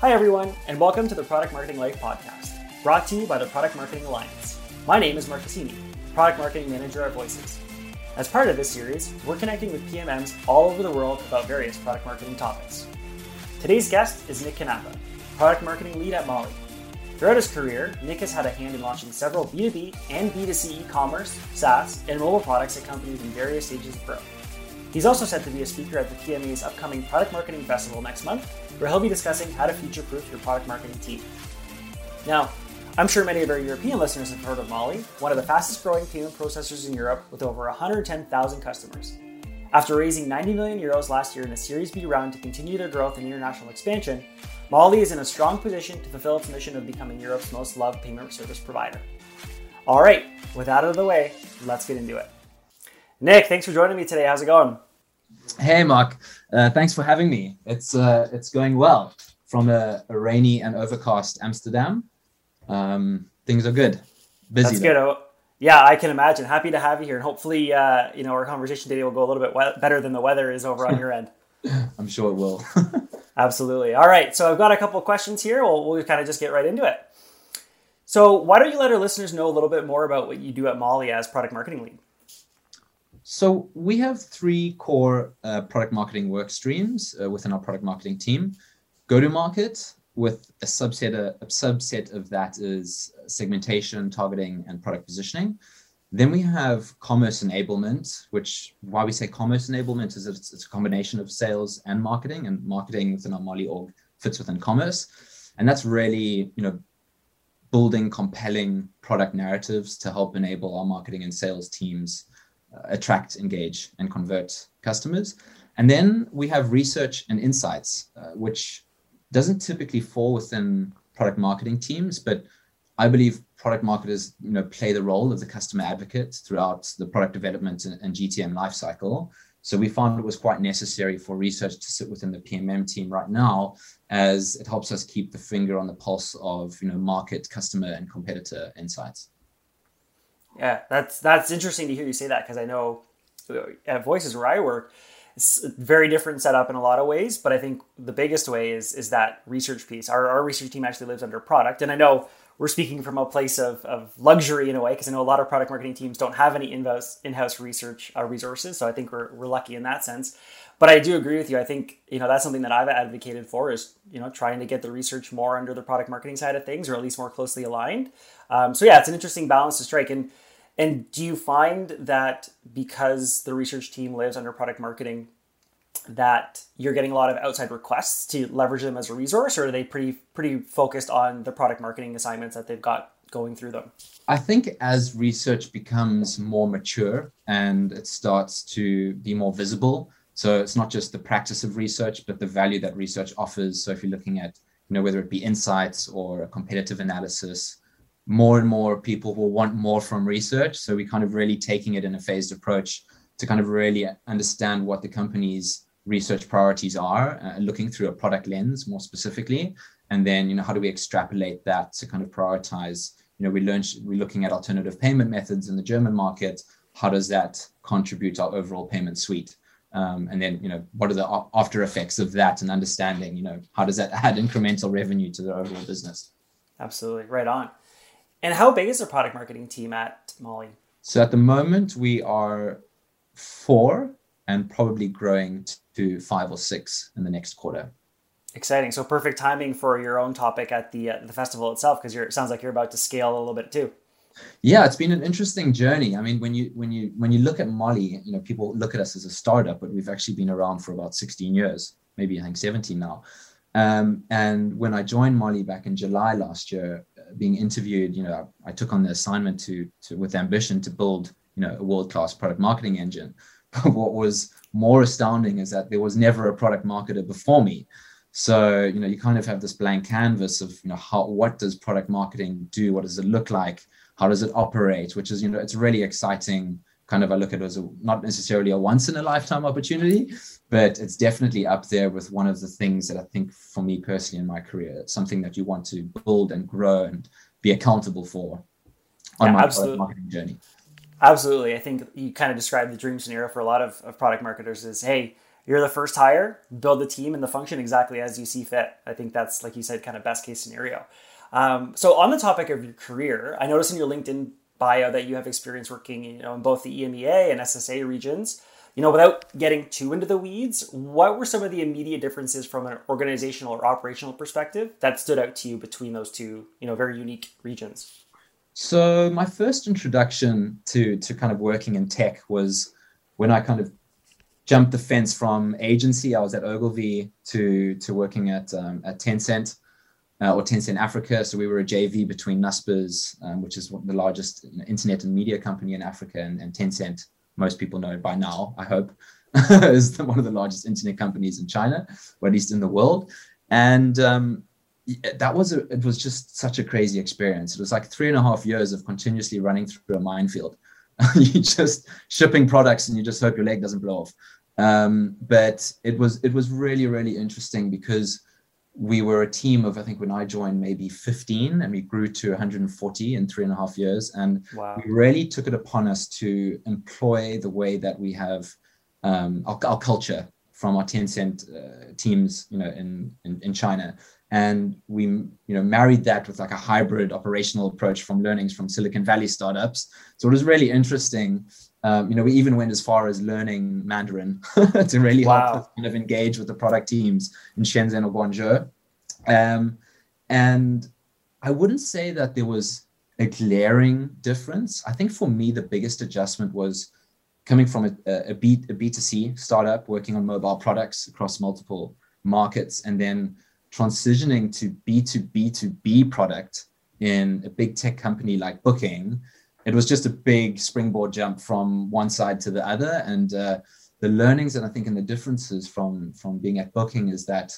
Hi, everyone, and welcome to the Product Marketing Life podcast, brought to you by the Product Marketing Alliance. My name is Mark Cassini, Product Marketing Manager at Voices. As part of this series, we're connecting with PMMs all over the world about various product marketing topics. Today's guest is Nick Knuppe, Product Marketing Lead at Mollie. Throughout his career, Nick has had a hand in launching several B2B and B2C e commerce, SaaS, and mobile products at companies in various stages of growth. He's also set to be a speaker at the PMA's upcoming Product Marketing Festival next month, where he'll be discussing how to future proof your product marketing team. Now, I'm sure many of our European listeners have heard of Mollie, one of the fastest growing payment processors in Europe with over 110,000 customers. After raising 90 million euros last year in a Series B round to continue their growth and international expansion, Mollie is in a strong position to fulfill its mission of becoming Europe's most loved payment service provider. All right, with that out of the way, let's get into it. Nick, thanks for joining me today. How's it going? Hey, Mark. Uh, thanks for having me. It's uh, it's going well from a, a, rainy and overcast Amsterdam. Um, things are good. Busy. That's though. good. Oh, yeah, I can imagine. Happy to have you here, and hopefully, uh, you know, our conversation today will go a little bit we- better than the weather is over on your end. I'm sure it will. Absolutely. All right. So I've got a couple questions here. We'll, we'll kind of just get right into it. So why don't you let our listeners know a little bit more about what you do at Mollie as product marketing lead? So we have three core uh, product marketing work streams uh, within our product marketing team. Go to market with a subset, a, a subset of that is segmentation, targeting, and product positioning. Then we have commerce enablement, which why we say commerce enablement is it's, it's a combination of sales and marketing, and marketing within our Mollie org fits within commerce. And that's really, you know, building compelling product narratives to help enable our marketing and sales teams attract, engage, and convert customers. And then we have research and insights, uh, which doesn't typically fall within product marketing teams, but I believe product marketers you know, play the role of the customer advocate throughout the product development and, and GTM lifecycle. So we found it was quite necessary for research to sit within the PMM team right now, as it helps us keep the finger on the pulse of you know market, customer, and competitor insights. Yeah, that's that's interesting to hear you say that because I know at Voices where I work, it's very different setup in a lot of ways. But I think the biggest way is is that research piece. Our, our research team actually lives under product, and I know we're speaking from a place of, of luxury in a way because I know a lot of product marketing teams don't have any in-house in-house research uh, resources. So I think we're we're lucky in that sense. But I do agree with you. I think you know that's something that I've advocated for is you know trying to get the research more under the product marketing side of things, or at least more closely aligned. Um, so yeah, it's an interesting balance to strike and and do you find that because the research team lives under product marketing, that you're getting a lot of outside requests to leverage them as a resource, or are they pretty pretty focused on the product marketing assignments that they've got going through them? I think as research becomes more mature and it starts to be more visible, so it's not just the practice of research, but the value that research offers. So if you're looking at, you know, whether it be insights or a competitive analysis, more and more people will want more from research. So we're kind of really taking it in a phased approach to kind of really understand what the company's research priorities are, uh, looking through a product lens more specifically, and then you know how do we extrapolate that to kind of prioritize. You know, we learn we're looking at alternative payment methods in the German market. How does that contribute to our overall payment suite? Um, and then you know what are the after effects of that and understanding you know how does that add incremental revenue to the overall business absolutely right on and how big is the product marketing team at Mollie? So at the moment, we are four and probably growing to five or six in the next quarter. Exciting! So perfect timing for your own topic at the uh, the festival itself, because it sounds like you're about to scale a little bit too. Yeah, it's been an interesting journey. I mean, when you when you when you look at Mollie, you know, people look at us as a startup, but we've actually been around for about 16 years, maybe I think 17 now. Um, and when I joined Mollie back in July last year, being interviewed, you know, I took on the assignment to, to with ambition to build, you know, a world-class product marketing engine. But what was more astounding is that there was never a product marketer before me. So, you know, you kind of have this blank canvas of, you know, how what does product marketing do? What does it look like? How does it operate? Which is, you know, it's really exciting kind of I look at it as a, not necessarily a once in a lifetime opportunity, but it's definitely up there with one of the things that I think for me personally in my career, it's something that you want to build and grow and be accountable for on yeah, my absolutely. marketing journey. Absolutely. I think you kind of described the dream scenario for a lot of, of product marketers is, hey, you're the first hire, build the team and the function exactly as you see fit. I think that's, like you said, kind of best case scenario. Um, so on the topic of your career, I noticed in your LinkedIn bio that you have experience working, you know, in both the EMEA and SSA regions. You know, without getting too into the weeds, what were some of the immediate differences from an organizational or operational perspective that stood out to you between those two, you know, very unique regions? So my first introduction to to kind of working in tech was when I kind of jumped the fence from agency. I was at Ogilvy to to working at um, at Tencent uh, or Tencent Africa. So we were a JV between Naspers, um, which is the largest internet and media company in Africa, and, and Tencent. Most people know by now. I hope is one of the largest internet companies in China, or at least in the world. And um, that was a, it was just such a crazy experience. It was like three and a half years of continuously running through a minefield. you just shipping products and you just hope your leg doesn't blow off. Um, but it was it was really really interesting because we were a team of, I think when I joined, maybe 15, and we grew to 140 in three and a half years. And wow. we really took it upon us to employ the way that we have um, our, our, culture from our Tencent uh, teams, you know, in, in, in China. And we, you know, married that with like a hybrid operational approach from learnings from Silicon Valley startups. So it was really interesting. Um, you know, we even went as far as learning Mandarin to really wow. help us kind of engage with the product teams in Shenzhen or Guangzhou. Um, and I wouldn't say that there was a glaring difference. I think for me, the biggest adjustment was coming from a, a, B, a B2C startup working on mobile products across multiple markets and then transitioning to B2B2B product in a big tech company like Booking it was just a big springboard jump from one side to the other. And uh, the learnings and I think and the differences from from being at Booking is that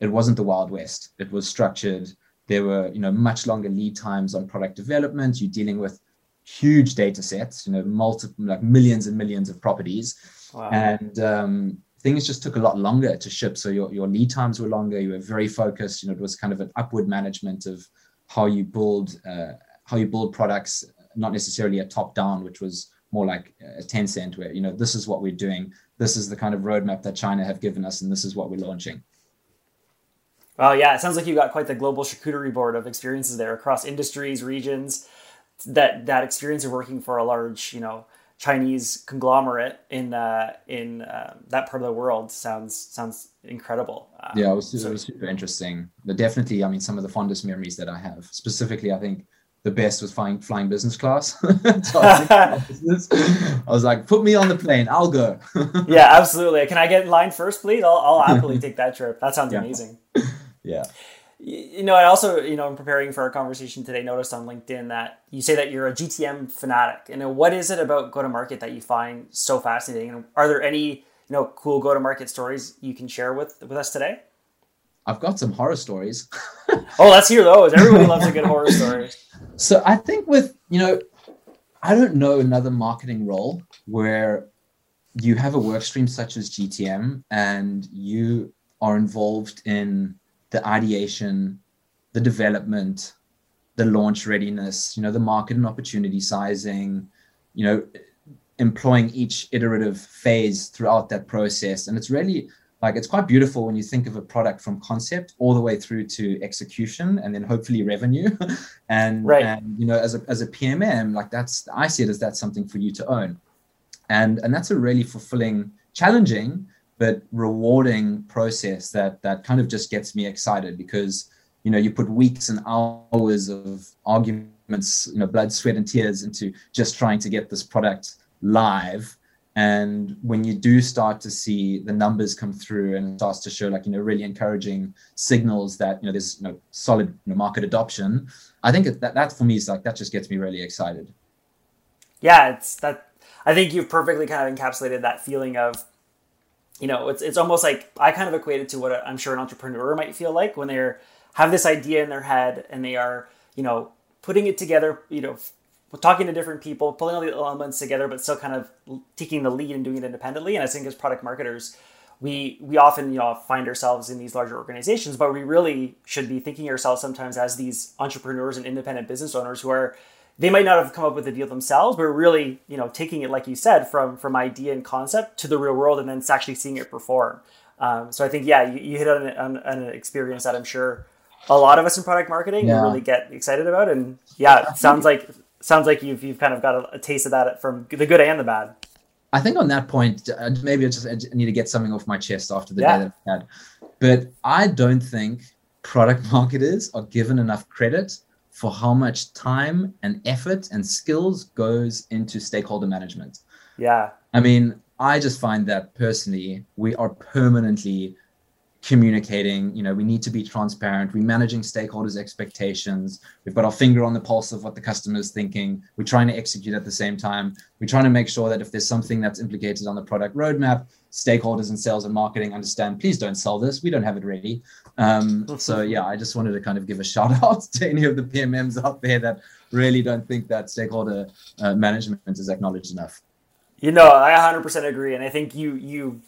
it wasn't the Wild West. It was structured. There were you know much longer lead times on product development. You're dealing with huge data sets, you know, multiple like millions and millions of properties, wow. and um, things just took a lot longer to ship. So your your lead times were longer. You were very focused. You know, it was kind of an upward management of how you build uh, how you build products not necessarily a top down, which was more like a Tencent, where you know this is what we're doing, this is the kind of roadmap that China have given us, and this is what we're launching. Well, yeah, it sounds like you got quite the global charcuterie board of experiences there across industries, regions. That that experience of working for a large, you know, Chinese conglomerate in uh, in uh, that part of the world sounds sounds incredible. Uh, yeah, it was, it was super interesting. But definitely, I mean, some of the fondest memories that I have, specifically, I think the best was flying flying business class. I was like, put me on the plane, I'll go. yeah, absolutely. Can I get in line first, please? I'll, I'll happily take that trip. That sounds yeah. amazing. Yeah. You know, I also, you know, in preparing for our conversation today, noticed on LinkedIn that you say that you're a GTM fanatic. You know, what is it about go to market that you find so fascinating? And are there any, you know, cool go to market stories you can share with with us today? I've got some horror stories. oh, let's hear those. Everybody loves a good horror story. So I think with, you know, I don't know another marketing role where you have a work stream such as GTM and you are involved in the ideation, the development, the launch readiness, you know, the market and opportunity sizing, you know, employing each iterative phase throughout that process. And it's really like it's quite beautiful when you think of a product from concept all the way through to execution and then hopefully revenue. And, right. and you know as a, as a pmm like that's i see it as that's something for you to own. And and that's a really fulfilling challenging but rewarding process that that kind of just gets me excited because you know you put weeks and hours of arguments you know blood sweat and tears into just trying to get this product live and when you do start to see the numbers come through and starts to show like, you know, really encouraging signals that, you know, there's you know, solid you know, market adoption, I think that, that for me is like, that just gets me really excited. Yeah, it's that, I think you've perfectly kind of encapsulated that feeling of, you know, it's, it's almost like I kind of equated to what I'm sure an entrepreneur might feel like when they're have this idea in their head and they are, you know, putting it together, you know, talking to different people, pulling all the elements together, but still kind of taking the lead and doing it independently. And I think as product marketers, we we often you know find ourselves in these larger organizations, but we really should be thinking ourselves sometimes as these entrepreneurs and independent business owners who are they might not have come up with the deal themselves, but really, you know, taking it like you said from from idea and concept to the real world, and then actually seeing it perform. Um, so I think yeah, you, you hit on, on, on, an experience that I'm sure a lot of us in product marketing yeah. really get excited about, and yeah, it sounds like sounds like you've you've kind of got a, a taste of that from the good and the bad. I think on that point, uh, maybe I just I need to get something off my chest after the yeah. day that I've had. But I don't think product marketers are given enough credit for how much time and effort and skills goes into stakeholder management. Yeah. I mean, I just find that personally, we are permanently communicating you know we need to be transparent we're managing stakeholders expectations we've got our finger on the pulse of what the customer is thinking we're trying to execute at the same time we're trying to make sure that if there's something that's implicated on the product roadmap stakeholders in sales and marketing understand please don't sell this we don't have it ready. Um, so yeah i just wanted to kind of give a shout out to any of the pmms out there that really don't think that stakeholder uh, management is acknowledged enough. You know i 100% agree and i think you you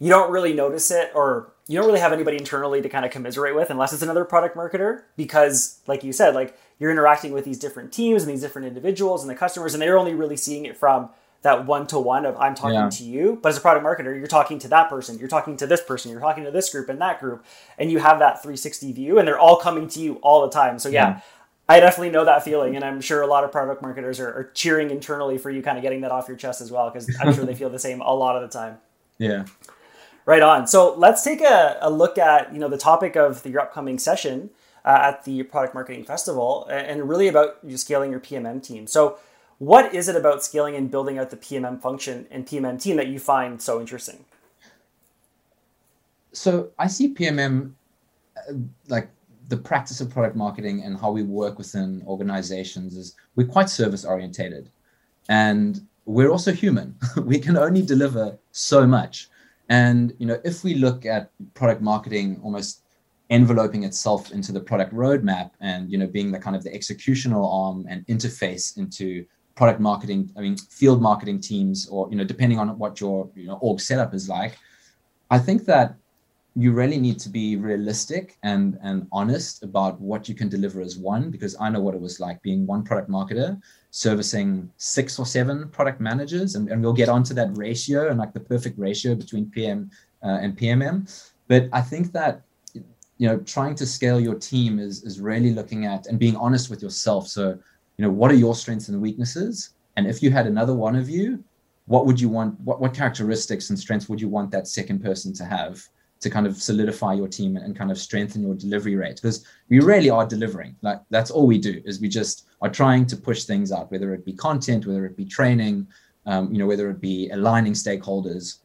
you don't really notice it or you don't really have anybody internally to kind of commiserate with unless it's another product marketer because like you said like you're interacting with these different teams and these different individuals and the customers and they're only really seeing it from that one to one of I'm talking yeah. to you but as a product marketer you're talking to that person you're talking to this person you're talking to this group and that group and you have that 360 view and they're all coming to you all the time so yeah, yeah. I definitely know that feeling, and I'm sure a lot of product marketers are, are cheering internally for you, kind of getting that off your chest as well, because I'm sure they feel the same a lot of the time. Yeah. Right on. So let's take a, a look at you know the topic of the, your upcoming session uh, at the Product Marketing Festival, and really about you scaling your PMM team. So, what is it about scaling and building out the PMM function and PMM team that you find so interesting? So I see PMM uh, like the practice of product marketing and how we work within organizations is we're quite service orientated, and we're also human. we can only deliver so much. And you know, if we look at product marketing almost enveloping itself into the product roadmap and you know being the kind of the executional arm and interface into product marketing i mean field marketing teams or you know depending on what your you know org setup is like i think that you really need to be realistic and and honest about what you can deliver as one because i know what it was like being one product marketer servicing six or seven product managers, and, and we'll get onto that ratio and like the perfect ratio between PM uh, and PMM. But I think that you know trying to scale your team is is really looking at and being honest with yourself. So you know what are your strengths and weaknesses, and if you had another one of you, what would you want? What what characteristics and strengths would you want that second person to have? to kind of solidify your team and kind of strengthen your delivery rate because we really are delivering like that's all we do is we just are trying to push things out whether it be content whether it be training um, you know whether it be aligning stakeholders.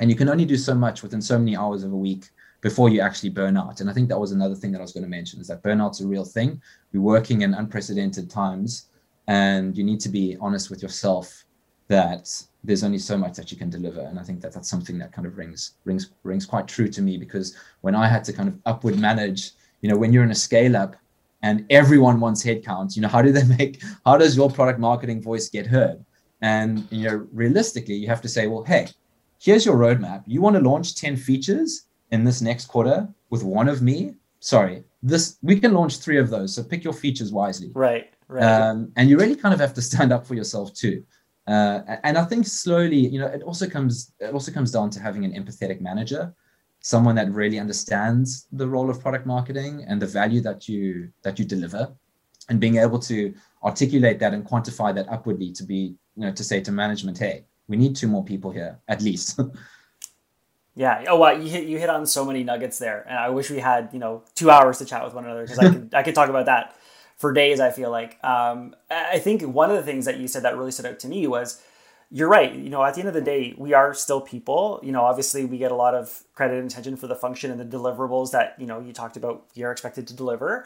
And you can only do so much within so many hours of a week before you actually burn out. And i think that was another thing that i was going to mention is that burnout's a real thing. We're working in unprecedented times and you need to be honest with yourself that there's only so much that you can deliver. And i think that that's something that kind of rings rings rings quite true to me because when i had to kind of upward manage you know when you're in a scale up and everyone wants headcounts. You know how do they make how does your product marketing voice get heard? And you know realistically you have to say well hey here's your roadmap. You want to launch 10 features in this next quarter with one of me? Sorry this we can launch three of those so pick your features wisely. Right right. Um, and you really kind of have to stand up for yourself too. Uh, and I think slowly, you know, it also comes it also comes down to having an empathetic manager, someone that really understands the role of product marketing and the value that you that you deliver, and being able to articulate that and quantify that upwardly to be, you know, to say to management, hey, we need two more people here at least. yeah. Oh, wow. You hit you hit on so many nuggets there, and I wish we had you know two hours to chat with one another because I could I could talk about that for days. I feel like um, I think one of the things that you said that really stood out to me was you're right. You know, at the end of the day, we are still people. You know, obviously, we get a lot of credit and attention for the function and the deliverables that you know you talked about. You're expected to deliver.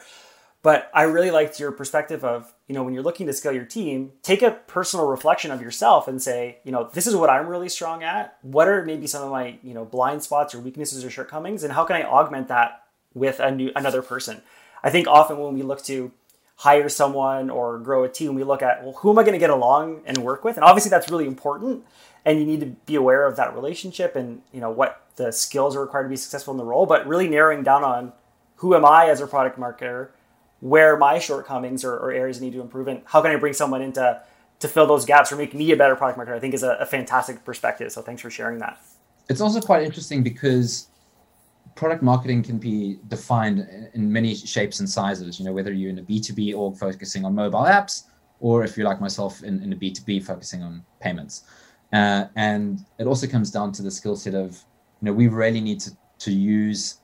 But I really liked your perspective of, you know, when you're looking to scale your team, take a personal reflection of yourself and say, you know, this is what I'm really strong at. What are maybe some of my, you know, blind spots or weaknesses or shortcomings, and how can I augment that with a new another person? I think often when we look to hire someone or grow a team, we look at, well, who am I going to get along and work with? And obviously that's really important. And you need to be aware of that relationship and, you know, what the skills are required to be successful in the role, but really narrowing down on who am I as a product marketer? where my shortcomings or, or areas need to improve and how can I bring someone into to fill those gaps or make me a better product marketer, I think is a, a fantastic perspective. So thanks for sharing that. It's also quite interesting because product marketing can be defined in many shapes and sizes. You know, whether you're in a B2B org focusing on mobile apps, or if you're like myself in, in a B2B focusing on payments. Uh, and it also comes down to the skill set of, you know, we really need to, to use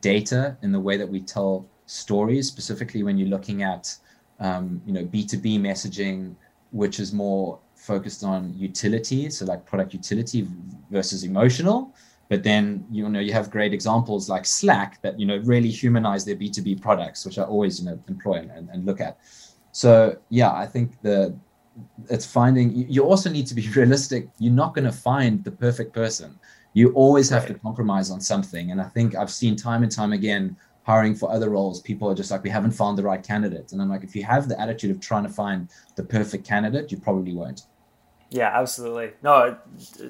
data in the way that we tell stories, specifically when you're looking at, um, you know, B2B messaging, which is more focused on utility, so like product utility versus emotional. But then you know you have great examples like Slack that you know really humanize their B2B products, which I always you know employ and, and look at. So yeah, I think the it's finding you also need to be realistic. You're not going to find the perfect person. You always have right. to compromise on something. And I think I've seen time and time again hiring for other roles, people are just like, we haven't found the right candidate. And I'm like, if you have the attitude of trying to find the perfect candidate, you probably won't. Yeah, absolutely. No,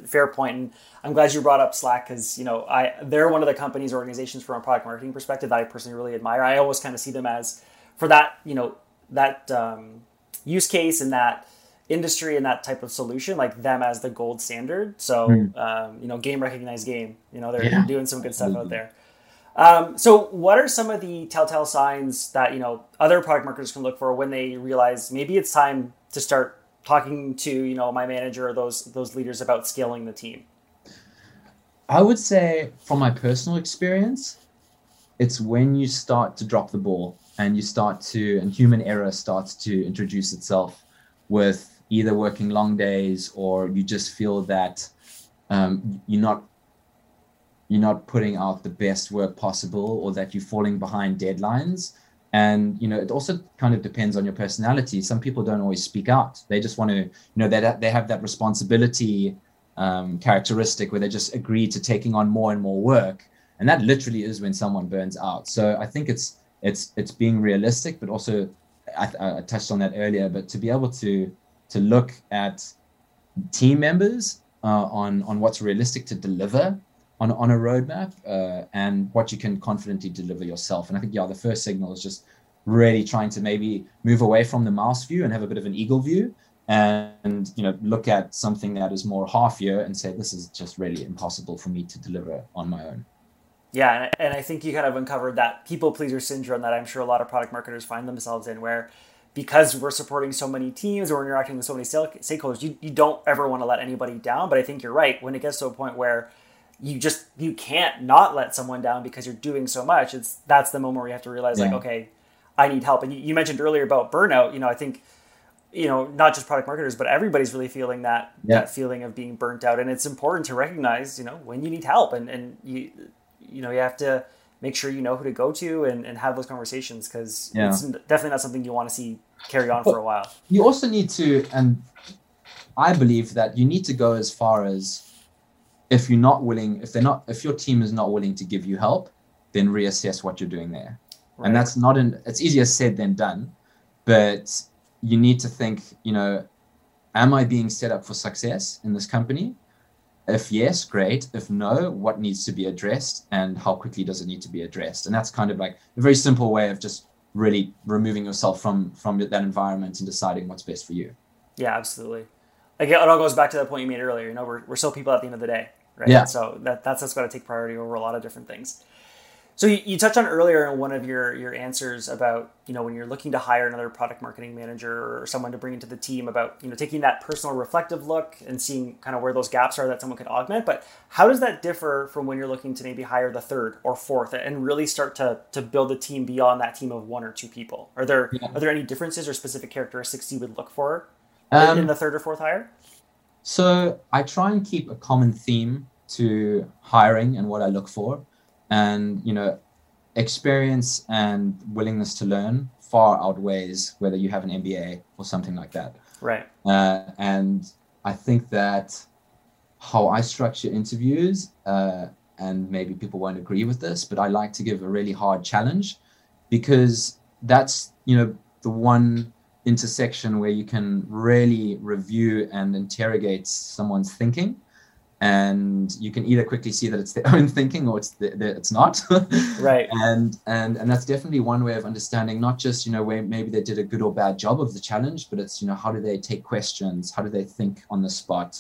fair point. And I'm glad you brought up Slack because you know I they're one of the companies organizations from a product marketing perspective that I personally really admire. I always kind of see them as for that you know that um, use case and that industry and that type of solution like them as the gold standard. So mm. um, you know, game recognized game. You know, they're, yeah. doing some good stuff out there. Um, so, what are some of the telltale signs that you know other product marketers can look for when they realize maybe it's time to start talking to you know my manager or those those leaders about scaling the team? I would say, from my personal experience, it's when you start to drop the ball and you start to, and human error starts to introduce itself with either working long days or you just feel that um, you're not you're not putting out the best work possible or that you're falling behind deadlines and you know it also kind of depends on your personality. Some people don't always speak out. They just want to you know they, they have that responsibility um, characteristic where they just agree to taking on more and more work. And that literally is when someone burns out. So i think it's it's it's being realistic but also I, I touched on that earlier but to be able to to look at team members uh, on on what's realistic to deliver on, on a roadmap uh, and what you can confidently deliver yourself. And I think, yeah, the first signal is just really trying to maybe move away from the mouse view and have a bit of an eagle view and you know look at something that is more half year and say this is just really impossible for me to deliver on my own. Yeah and I think you kind of uncovered that people pleaser syndrome that i'm sure a lot of product marketers find themselves in where because we're supporting so many teams or interacting with so many stakeholders you, you don't ever want to let anybody down. But i think you're right. When it gets to a point where you just you can't not let someone down because you're doing so much it's that's the moment where you have to realize yeah. like okay i need help and you, you, mentioned earlier about burnout you know i think you know not just product marketers but everybody's really feeling that yeah. that feeling of being burnt out and it's important to recognize you know when you need help and and you you know you have to make sure you know who to go to and, and have those conversations because yeah. it's definitely not something you want to see carry on but for a while you also need to and i believe that you need to go as far as if you're not willing, if they're not, if your team is not willing to give you help, then reassess what you're doing there. Right. And that's not an, it's easier said than done, but you need to think, you know, am I being set up for success in this company? If yes, great. If no, what needs to be addressed and how quickly does it need to be addressed? And that's kind of like a very simple way of just really removing yourself from from that environment and deciding what's best for you. Yeah, absolutely. Like it all goes back to the point you made earlier. You know, we're, we're still people at the end of the day right? Yeah. So that that's what's got to take priority over a lot of different things. So you, you touched on earlier in one of your your answers about you know when you're looking to hire another product marketing manager or someone to bring into the team about you know taking that personal reflective look and seeing kind of where those gaps are that someone could augment. But how does that differ from when you're looking to maybe hire the third or fourth and really start to to build a team beyond that team of one or two people? Are there yeah. are there any differences or specific characteristics you would look for um, in the third or fourth hire? So I try and keep a common theme to hiring and what I look for. And, you know, experience and willingness to learn far outweighs whether you have an MBA or something like that. Right. Uh, and I think that how I structure interviews, uh, and maybe people won't agree with this, but I like to give a really hard challenge because that's, you know, the one intersection where you can really review and interrogate someone's thinking. and you can either quickly see that it's their own thinking or it's the, the, it's not. Right. And and and that's definitely one way of understanding not just you know where maybe they did a good or bad job of the challenge but it's you know how do they take questions? How do they think on the spot?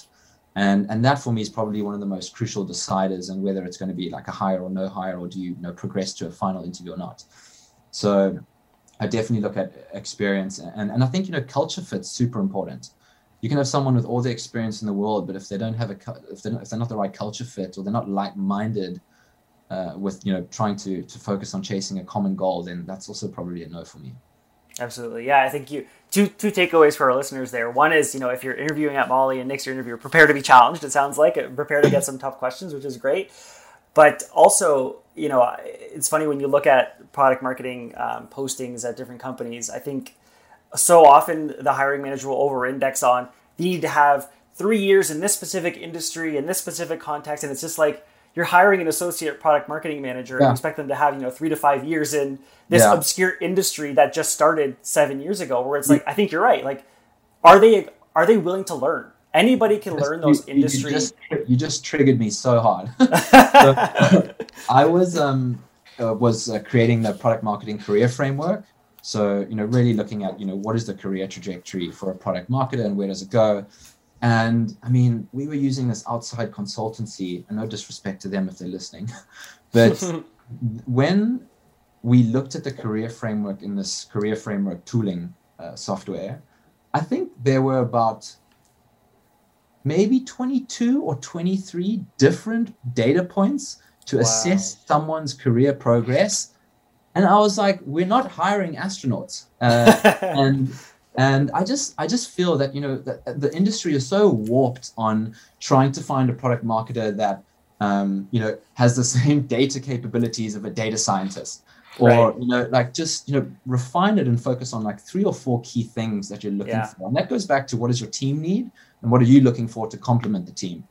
And and that for me is probably one of the most crucial deciders and whether it's going to be like a hire or no hire or do you, you know progress to a final interview or not. So i definitely look at experience and and i think you know culture fit's super important you can have someone with all the experience in the world, but if they don't have a if they're not, if they're not the right culture fit or they're not like-minded uh, with you know trying to to focus on chasing a common goal, then that's also probably a no for me. Absolutely, yeah. I think you two two takeaways for our listeners there. One is you know if you're interviewing at Mollie and next year interview, prepare to be challenged. It sounds like prepare to get some tough questions, which is great. But also, you know, it's funny when you look at product marketing um, postings at different companies. I think so often the hiring manager will over index on you need to have three years in this specific industry in this specific context and it's just like you're hiring an associate product marketing manager yeah. and expect them to have you know three to five years in this yeah. obscure industry that just started seven years ago where it's like i think you're right like are they are they willing to learn anybody can learn those you, industries you just, you just, triggered me so hard i was um uh, was uh, creating the product marketing career framework so, you know, really looking at, you know, what is the career trajectory for a product marketer and where does it go? And I mean, we were using this outside consultancy, and no disrespect to them if they're listening, but when we looked at the career framework in this career framework tooling uh, software, I think there were about maybe 22 or 23 different data points to wow. assess someone's career progress and I was like, we're not hiring astronauts, uh, and and I just I just feel that you know that the industry is so warped on trying to find a product marketer that um, you know has the same data capabilities of a data scientist, or right. you know like just you know refine it and focus on like three or four key things that you're looking yeah. for, and that goes back to what does your team need and what are you looking for to complement the team.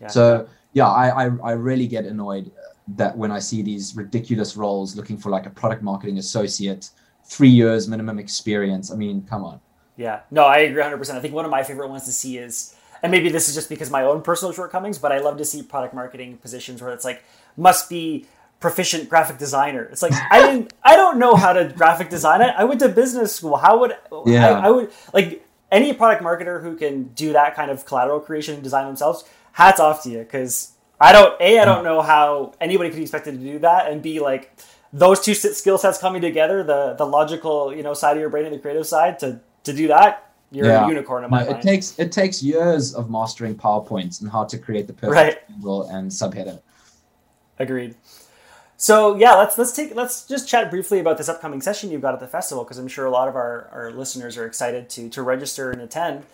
Yeah. So yeah, I, I I really get annoyed that when I see these ridiculous roles looking for like a product marketing associate, three years minimum experience. I mean, come on. Yeah, no, I agree 100%. I think one of my favorite ones to see is, and maybe this is just because my own personal shortcomings, but I love to see product marketing positions where it's like, must be proficient graphic designer. It's like I didn't, I don't know how to graphic design it. I went to business school. How would yeah. I, I would like any product marketer who can do that kind of collateral creation and design themselves? Hats off to you because I don't a I don't mm. know how anybody could be expected to do that, and b like those two skill sets coming together, the the logical you know side of your brain and the creative side to to do that, you're yeah. a unicorn in my no, mind. It takes it takes years of mastering PowerPoints and how to create the perfect right. and subheader. Agreed. So yeah, let's let's take let's just chat briefly about this upcoming session you've got at the festival because I'm sure a lot of our, our listeners are excited to to register and attend.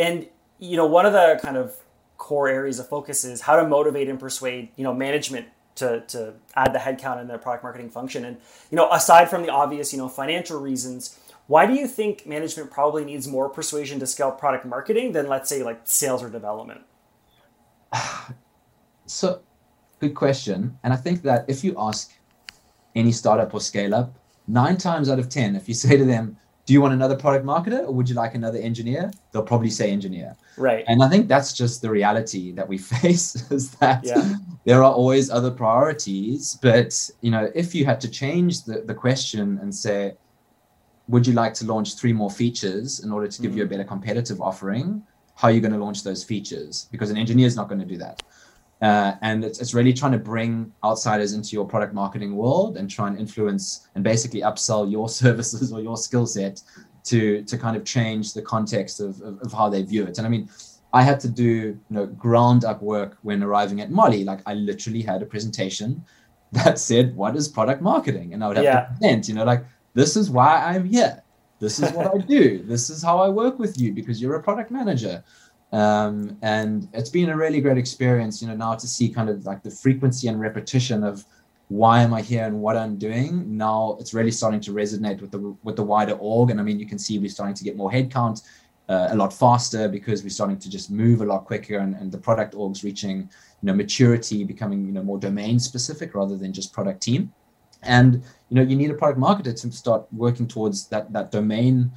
And you know, one of the kind of core areas of focus is how to motivate and persuade you know management to, to add the headcount in their product marketing function. And you know aside from the obvious you know financial reasons why do you think management probably needs more persuasion to scale product marketing than let's say like sales or development? So good question. And i think that if you ask any startup or scale up nine times out of ten if you say to them do you want another product marketer or would you like another engineer? They'll probably say engineer. Right. And I think that's just the reality that we face is that yeah. there are always other priorities. But, you know, if you had to change the, the question and say, would you like to launch three more features in order to give mm-hmm. you a mm-hmm. better competitive offering? How are you going to launch those features? Because an engineer is not going to do that. Uh, and it's, it's really trying to bring outsiders into your product marketing world and try and influence and basically upsell your services or your skill set to to kind of change the context of, of, of, how they view it. And I mean, I had to do you know ground up work when arriving at Mollie. Like I literally had a presentation that said, "What is product marketing?" And I would have yeah. to present, you know, like this is why I'm here. This is what I do. This is how I work with you because you're a product manager. Um, and it's been a really great experience, you know, now to see kind of like the frequency and repetition of why am I here and what I'm doing. Now it's really starting to resonate with the with the wider org, and I mean, you can see we're starting to get more headcount uh, a lot faster because we're starting to just move a lot quicker, and, and the product org's reaching you know maturity, becoming you know more domain specific rather than just product team. And you know, you need a product marketer to start working towards that that domain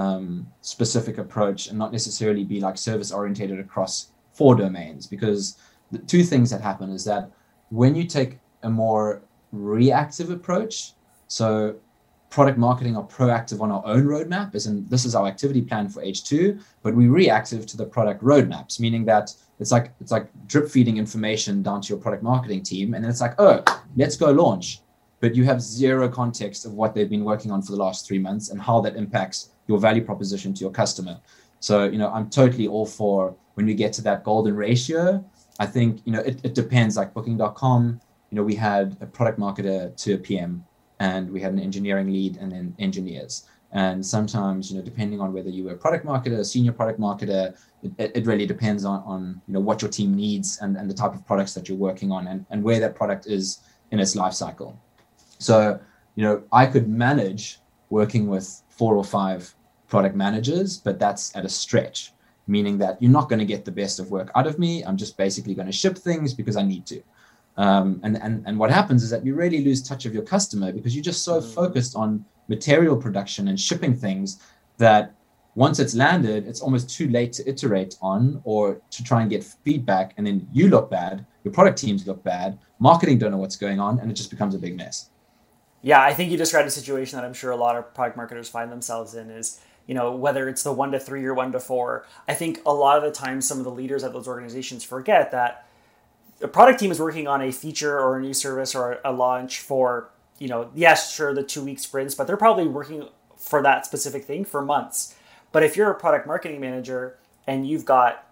um, specific approach and not necessarily be like service orientated across four domains because the two things that happen is that when you take a more reactive approach, so product marketing are proactive on our own roadmap, as in this is our activity plan for H2, but we reactive to the product roadmaps, meaning that it's like it's like drip feeding information down to your product marketing team, and then it's like, oh, let's go launch. But you have zero context of what they've been working on for the last three months and how that impacts your value proposition to your customer. So, you know, I'm totally all for when we get to that golden ratio. I think, you know, it, it depends. Like booking.com, you know, we had a product marketer to a PM and we had an engineering lead and then engineers. And sometimes, you know, depending on whether you were a product marketer, a senior product marketer, it, it really depends on, on, you know, what your team needs and, and the type of products that you're working on and, and where that product is in its life cycle. So, you know, I could manage working with four or five product managers, but that's at a stretch, meaning that you're not going to get the best of work out of me. I'm just basically going to ship things because I need to. Um, and, and, and what happens is that you really lose touch of your customer because you're just so mm. focused on material production and shipping things that once it's landed, it's almost too late to iterate on or to try and get feedback. And then you look bad, your product teams look bad, marketing don't know what's going on, and it just becomes a big mess. Yeah, I think you described a situation that I'm sure a lot of product marketers find themselves in is, you know, whether it's the one to three or one to four. I think a lot of the time some of the leaders at those organizations forget that the product team is working on a feature or a new service or a launch for, you know, yes, sure, the two week sprints, but they're probably working for that specific thing for months. But if you're a product marketing manager and you've got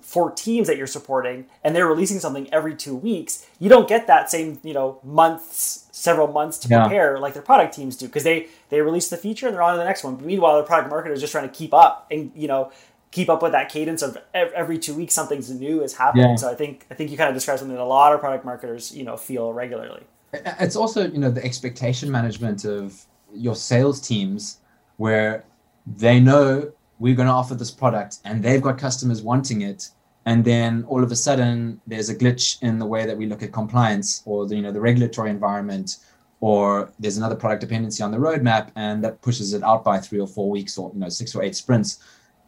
four teams that you're supporting and they're releasing something every two weeks, you don't get that same, you know, months, several months to yeah. prepare like their product teams do because they they release the feature and they're on to the next one. But meanwhile, their product marketer is just trying to keep up and you know keep up with that cadence of every two weeks something's new is happening. Yeah. So I think I think you kind of described something that a lot of product marketers you know feel regularly. It's also you know the expectation management of your sales teams where they know we're going to offer this product and they've got customers wanting it and then all of a sudden there's a glitch in the way that we look at compliance or the you know the regulatory environment or there's another product dependency on the roadmap and that pushes it out by three or four weeks or you know six or eight sprints.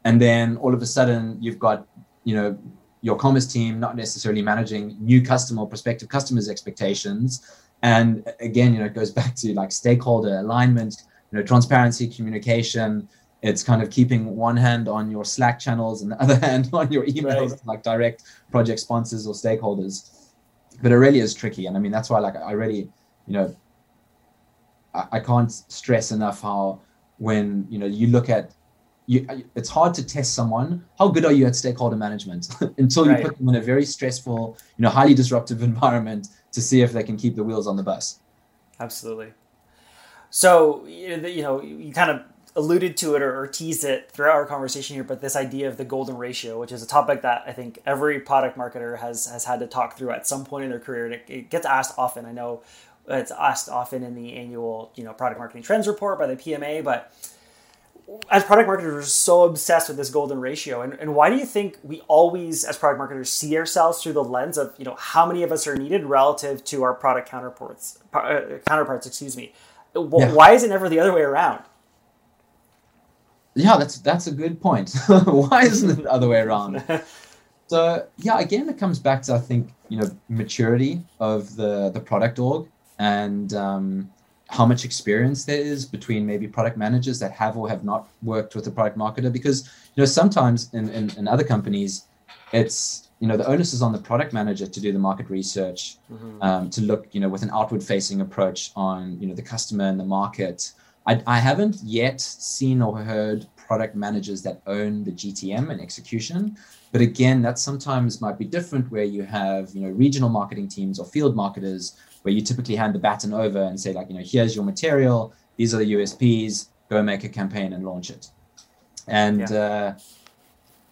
And then all of a sudden you've got you know your commerce team not necessarily managing new customer or prospective customers expectations. And again you know it goes back to like stakeholder alignment you know transparency communication it's kind of keeping one hand on your slack channels and the other hand on your emails right. like direct project sponsors or stakeholders but it really is tricky and i mean that's why like i really you know I, I can't stress enough how when you know you look at you, it's hard to test someone how good are you at stakeholder management until you right. put them in a very stressful you know highly disruptive environment to see if they can keep the wheels on the bus absolutely so you know you kind of alluded to it or, or, teased it throughout our conversation here, but this idea of the golden ratio, which is a topic that I think every product marketer has has had to talk through at some point in their career, and it, it gets asked often. I know it's asked often in the annual you know product marketing trends report by the PMA, but as product marketers, we're so obsessed with this golden ratio. And, and why do you think we always, as product marketers, see ourselves through the lens of you know how many of us are needed relative to our product counterparts? Uh, counterparts, excuse me. Yeah. Why is it never the other way around? Yeah, that's that's a good point. Why isn't it the other way around? so yeah, again, it comes back to I think you know maturity of the the product org and um, how much experience there is between maybe product managers that have or have not worked with a product marketer. Because you know sometimes in, in, in other companies, it's you know the onus is on the product manager to do the market research, mm-hmm. um, to look you know with an outward facing approach on you know the customer and the market I, I haven't yet seen or heard product managers that own the GTM and execution. But again, that sometimes might be different where you have, you know, regional marketing teams or field marketers where you typically hand the baton over and say, like, you know, here's your material, these are the USPs, go make a campaign and launch it. And yeah, uh,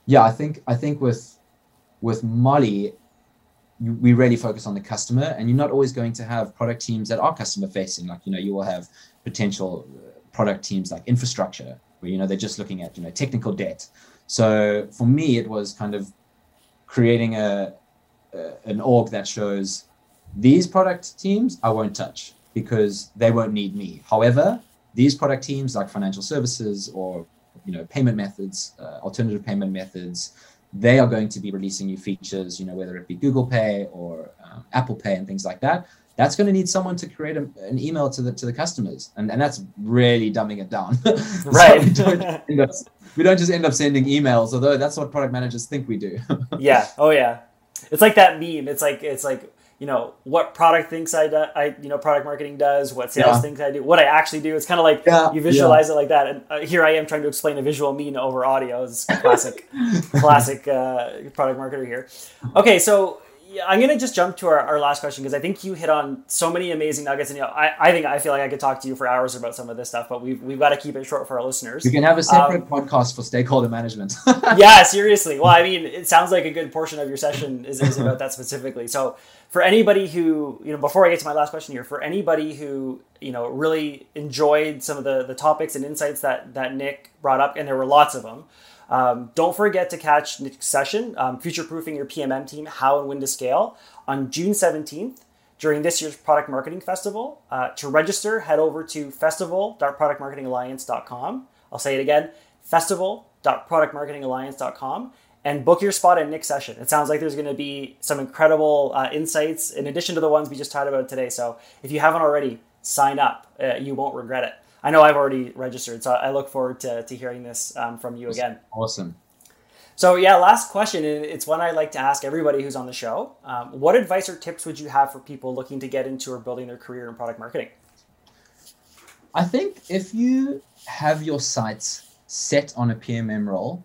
yeah I think I think with with Mollie, we really focus on the customer and you're not always going to have product teams that are customer facing like you know you will have potential uh, product teams like infrastructure where you know they're just looking at you know technical debt so for me it was kind of creating a, a an org that shows these product teams i won't touch because they won't need me however these product teams like financial services or you know payment methods uh, alternative payment methods they are going to be releasing new features, you know, whether it be Google Pay or um, Apple Pay and things like that. That's going to need someone to create a, an email to the to the customers, and and that's really dumbing it down. right. we, don't up, we don't just end up sending emails, although that's what product managers think we do. yeah. Oh yeah. It's like that meme. It's like it's like you know what product thinks I do, I you know product marketing does, what sales yeah. thinks I do, what I actually do. It's kind of like yeah, you visualize yeah. it like that. And uh, here I am trying to explain a visual meme over audio. It's classic, classic uh, product marketer here. Okay, so yeah, I'm gonna just jump to our, our last question because I think you hit on so many amazing nuggets, and you know, I, I think I feel like I could talk to you for hours about some of this stuff, but we've we've got to keep it short for our listeners. We can have a separate um, podcast for stakeholder management. yeah, seriously. Well, I mean, it sounds like a good portion of your session is, is about that specifically. So, for anybody who you know, before I get to my last question here, for anybody who you know really enjoyed some of the the topics and insights that that Nick brought up, and there were lots of them. Um, don't forget to catch Nick's session, um, Future Proofing Your PMM Team How and When to Scale, on June 17th during this year's Product Marketing Festival. Uh, to register, head over to festival.productmarketingalliance.com. I'll say it again festival.productmarketingalliance.com and book your spot at Nick's session. It sounds like there's going to be some incredible uh, insights in addition to the ones we just talked about today. So if you haven't already, sign up. Uh, you won't regret it. I know I've already registered, so I look forward to, to hearing this um, from you again. Awesome. So yeah, last question, and it's one I like to ask everybody who's on the show. Um, what advice or tips would you have for people looking to get into or building their career in product marketing? I think if you have your sights set on a PMM role,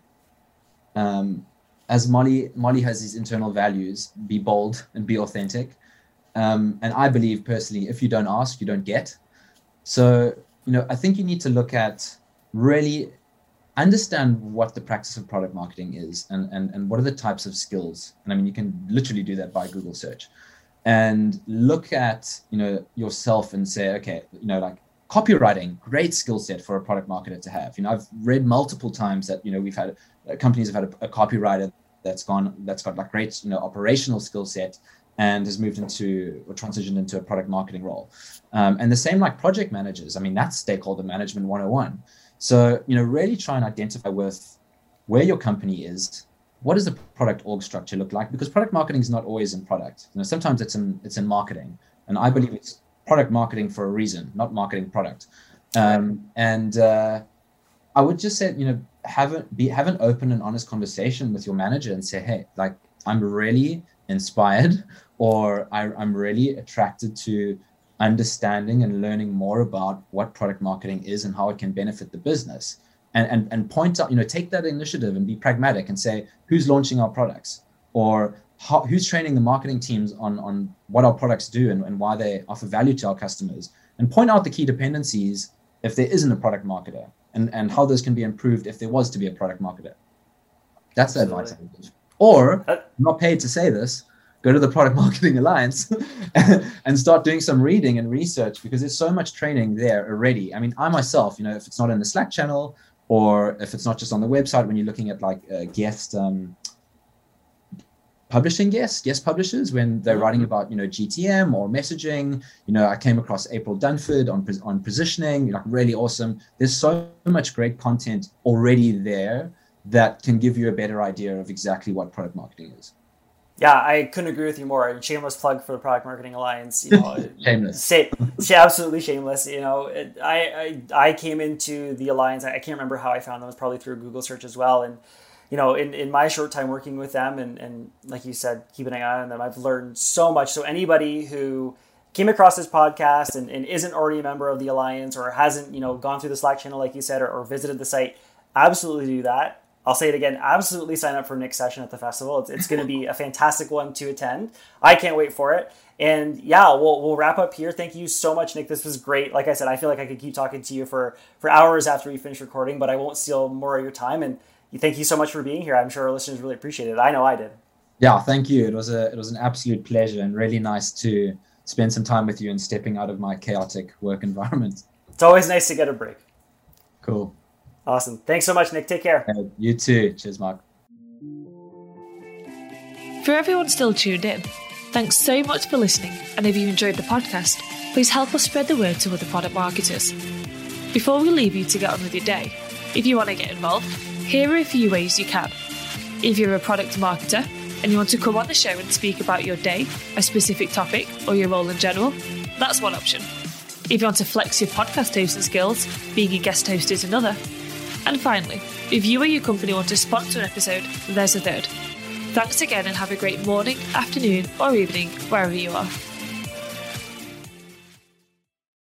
um, as Mollie Mollie has these internal values, be bold and be authentic. Um, and I believe personally, if you don't ask, you don't get. So you know, I think you need to look at really understand what the practice of product marketing is and, and, and what are the types of skills. And I mean, you can literally do that by Google search and look at, you know, yourself and say, okay, you know, like copywriting, great skill set for a product marketer to have. You know, I've read multiple times that, you know, we've had uh, companies have had a, a copywriter that's gone, that's got like great, you know, operational skill set and has moved into or transitioned into a product marketing role. Um, and the same like project managers. I mean, that's stakeholder management 101. So, you know, really try and identify with where your company is. What does the product org structure look like? Because product marketing is not always in product. You know, sometimes it's in it's in marketing, and I believe it's product marketing for a reason, not marketing product. Um, and uh, I would just say, you know, have a, be have an open and honest conversation with your manager and say, hey, like I'm really inspired or I, I'm really attracted to understanding and learning more about what product marketing is and how it can benefit the business and, and, and point out, you know, take that initiative and be pragmatic and say, who's launching our products or how, who's training the marketing teams on, on what our products do and, and why they offer value to our customers and point out the key dependencies if there isn't a product marketer and, and how those can be improved if there was to be a product marketer. That's the advice I would give. Or, uh, I'm not paid to say this, go to the Product Marketing Alliance and start doing some reading and research because there's so much training there already. I mean, I myself, you know, if it's not in the Slack channel or if it's not just on the website, when you're looking at like uh, guest um, publishing guests, guest publishers, when they're writing mm-hmm. about, you know, GTM or messaging, you know, I came across April Dunford on, on positioning, like really awesome. There's so much great content already there that can give you a better idea of exactly what product marketing is. Yeah, I couldn't agree with you more. Shameless plug for the Product Marketing Alliance. You know, shameless. Say, absolutely shameless. You know, it, I, I I came into the alliance. I can't remember how I found them. It was probably through a Google search as well. And you know, in, in my short time working with them, and and like you said, keeping an eye on them, I've learned so much. So anybody who came across this podcast and, and isn't already a member of the alliance or hasn't you know gone through the Slack channel like you said or, or visited the site, absolutely do that I'll say it again. Absolutely sign up for Nick's session at the festival. It's, it's going to be a fantastic one to attend. I can't wait for it. And yeah, we'll, we'll wrap up here. Thank you so much, Nick. This was great. Like I said, I feel like I could keep talking to you for, for hours after we finish recording, but I won't steal more of your time. And thank you so much for being here. I'm sure our listeners really appreciate it. I know I did. Yeah, thank you. It was a it was an absolute pleasure and really nice to spend some time with you and stepping out of my chaotic work environment. It's always nice to get a break. Cool. Awesome. Thanks so much, Nick. Take care. you too. Cheers, Mark. For everyone still tuned in, thanks so much for listening. And if you enjoyed the podcast, please help us spread the word to other product marketers. Before we leave you to get on with your day, if you want to get involved, here are a few ways you can. If you're a product marketer and you want to come on the show and speak about your day, a specific topic, or your role in general, that's one option. If you want to flex your podcast hosting skills, being a guest host is another. And finally, if you or your company want to sponsor an episode, there's a third. Thanks again and have a great morning, afternoon, or evening, wherever you are.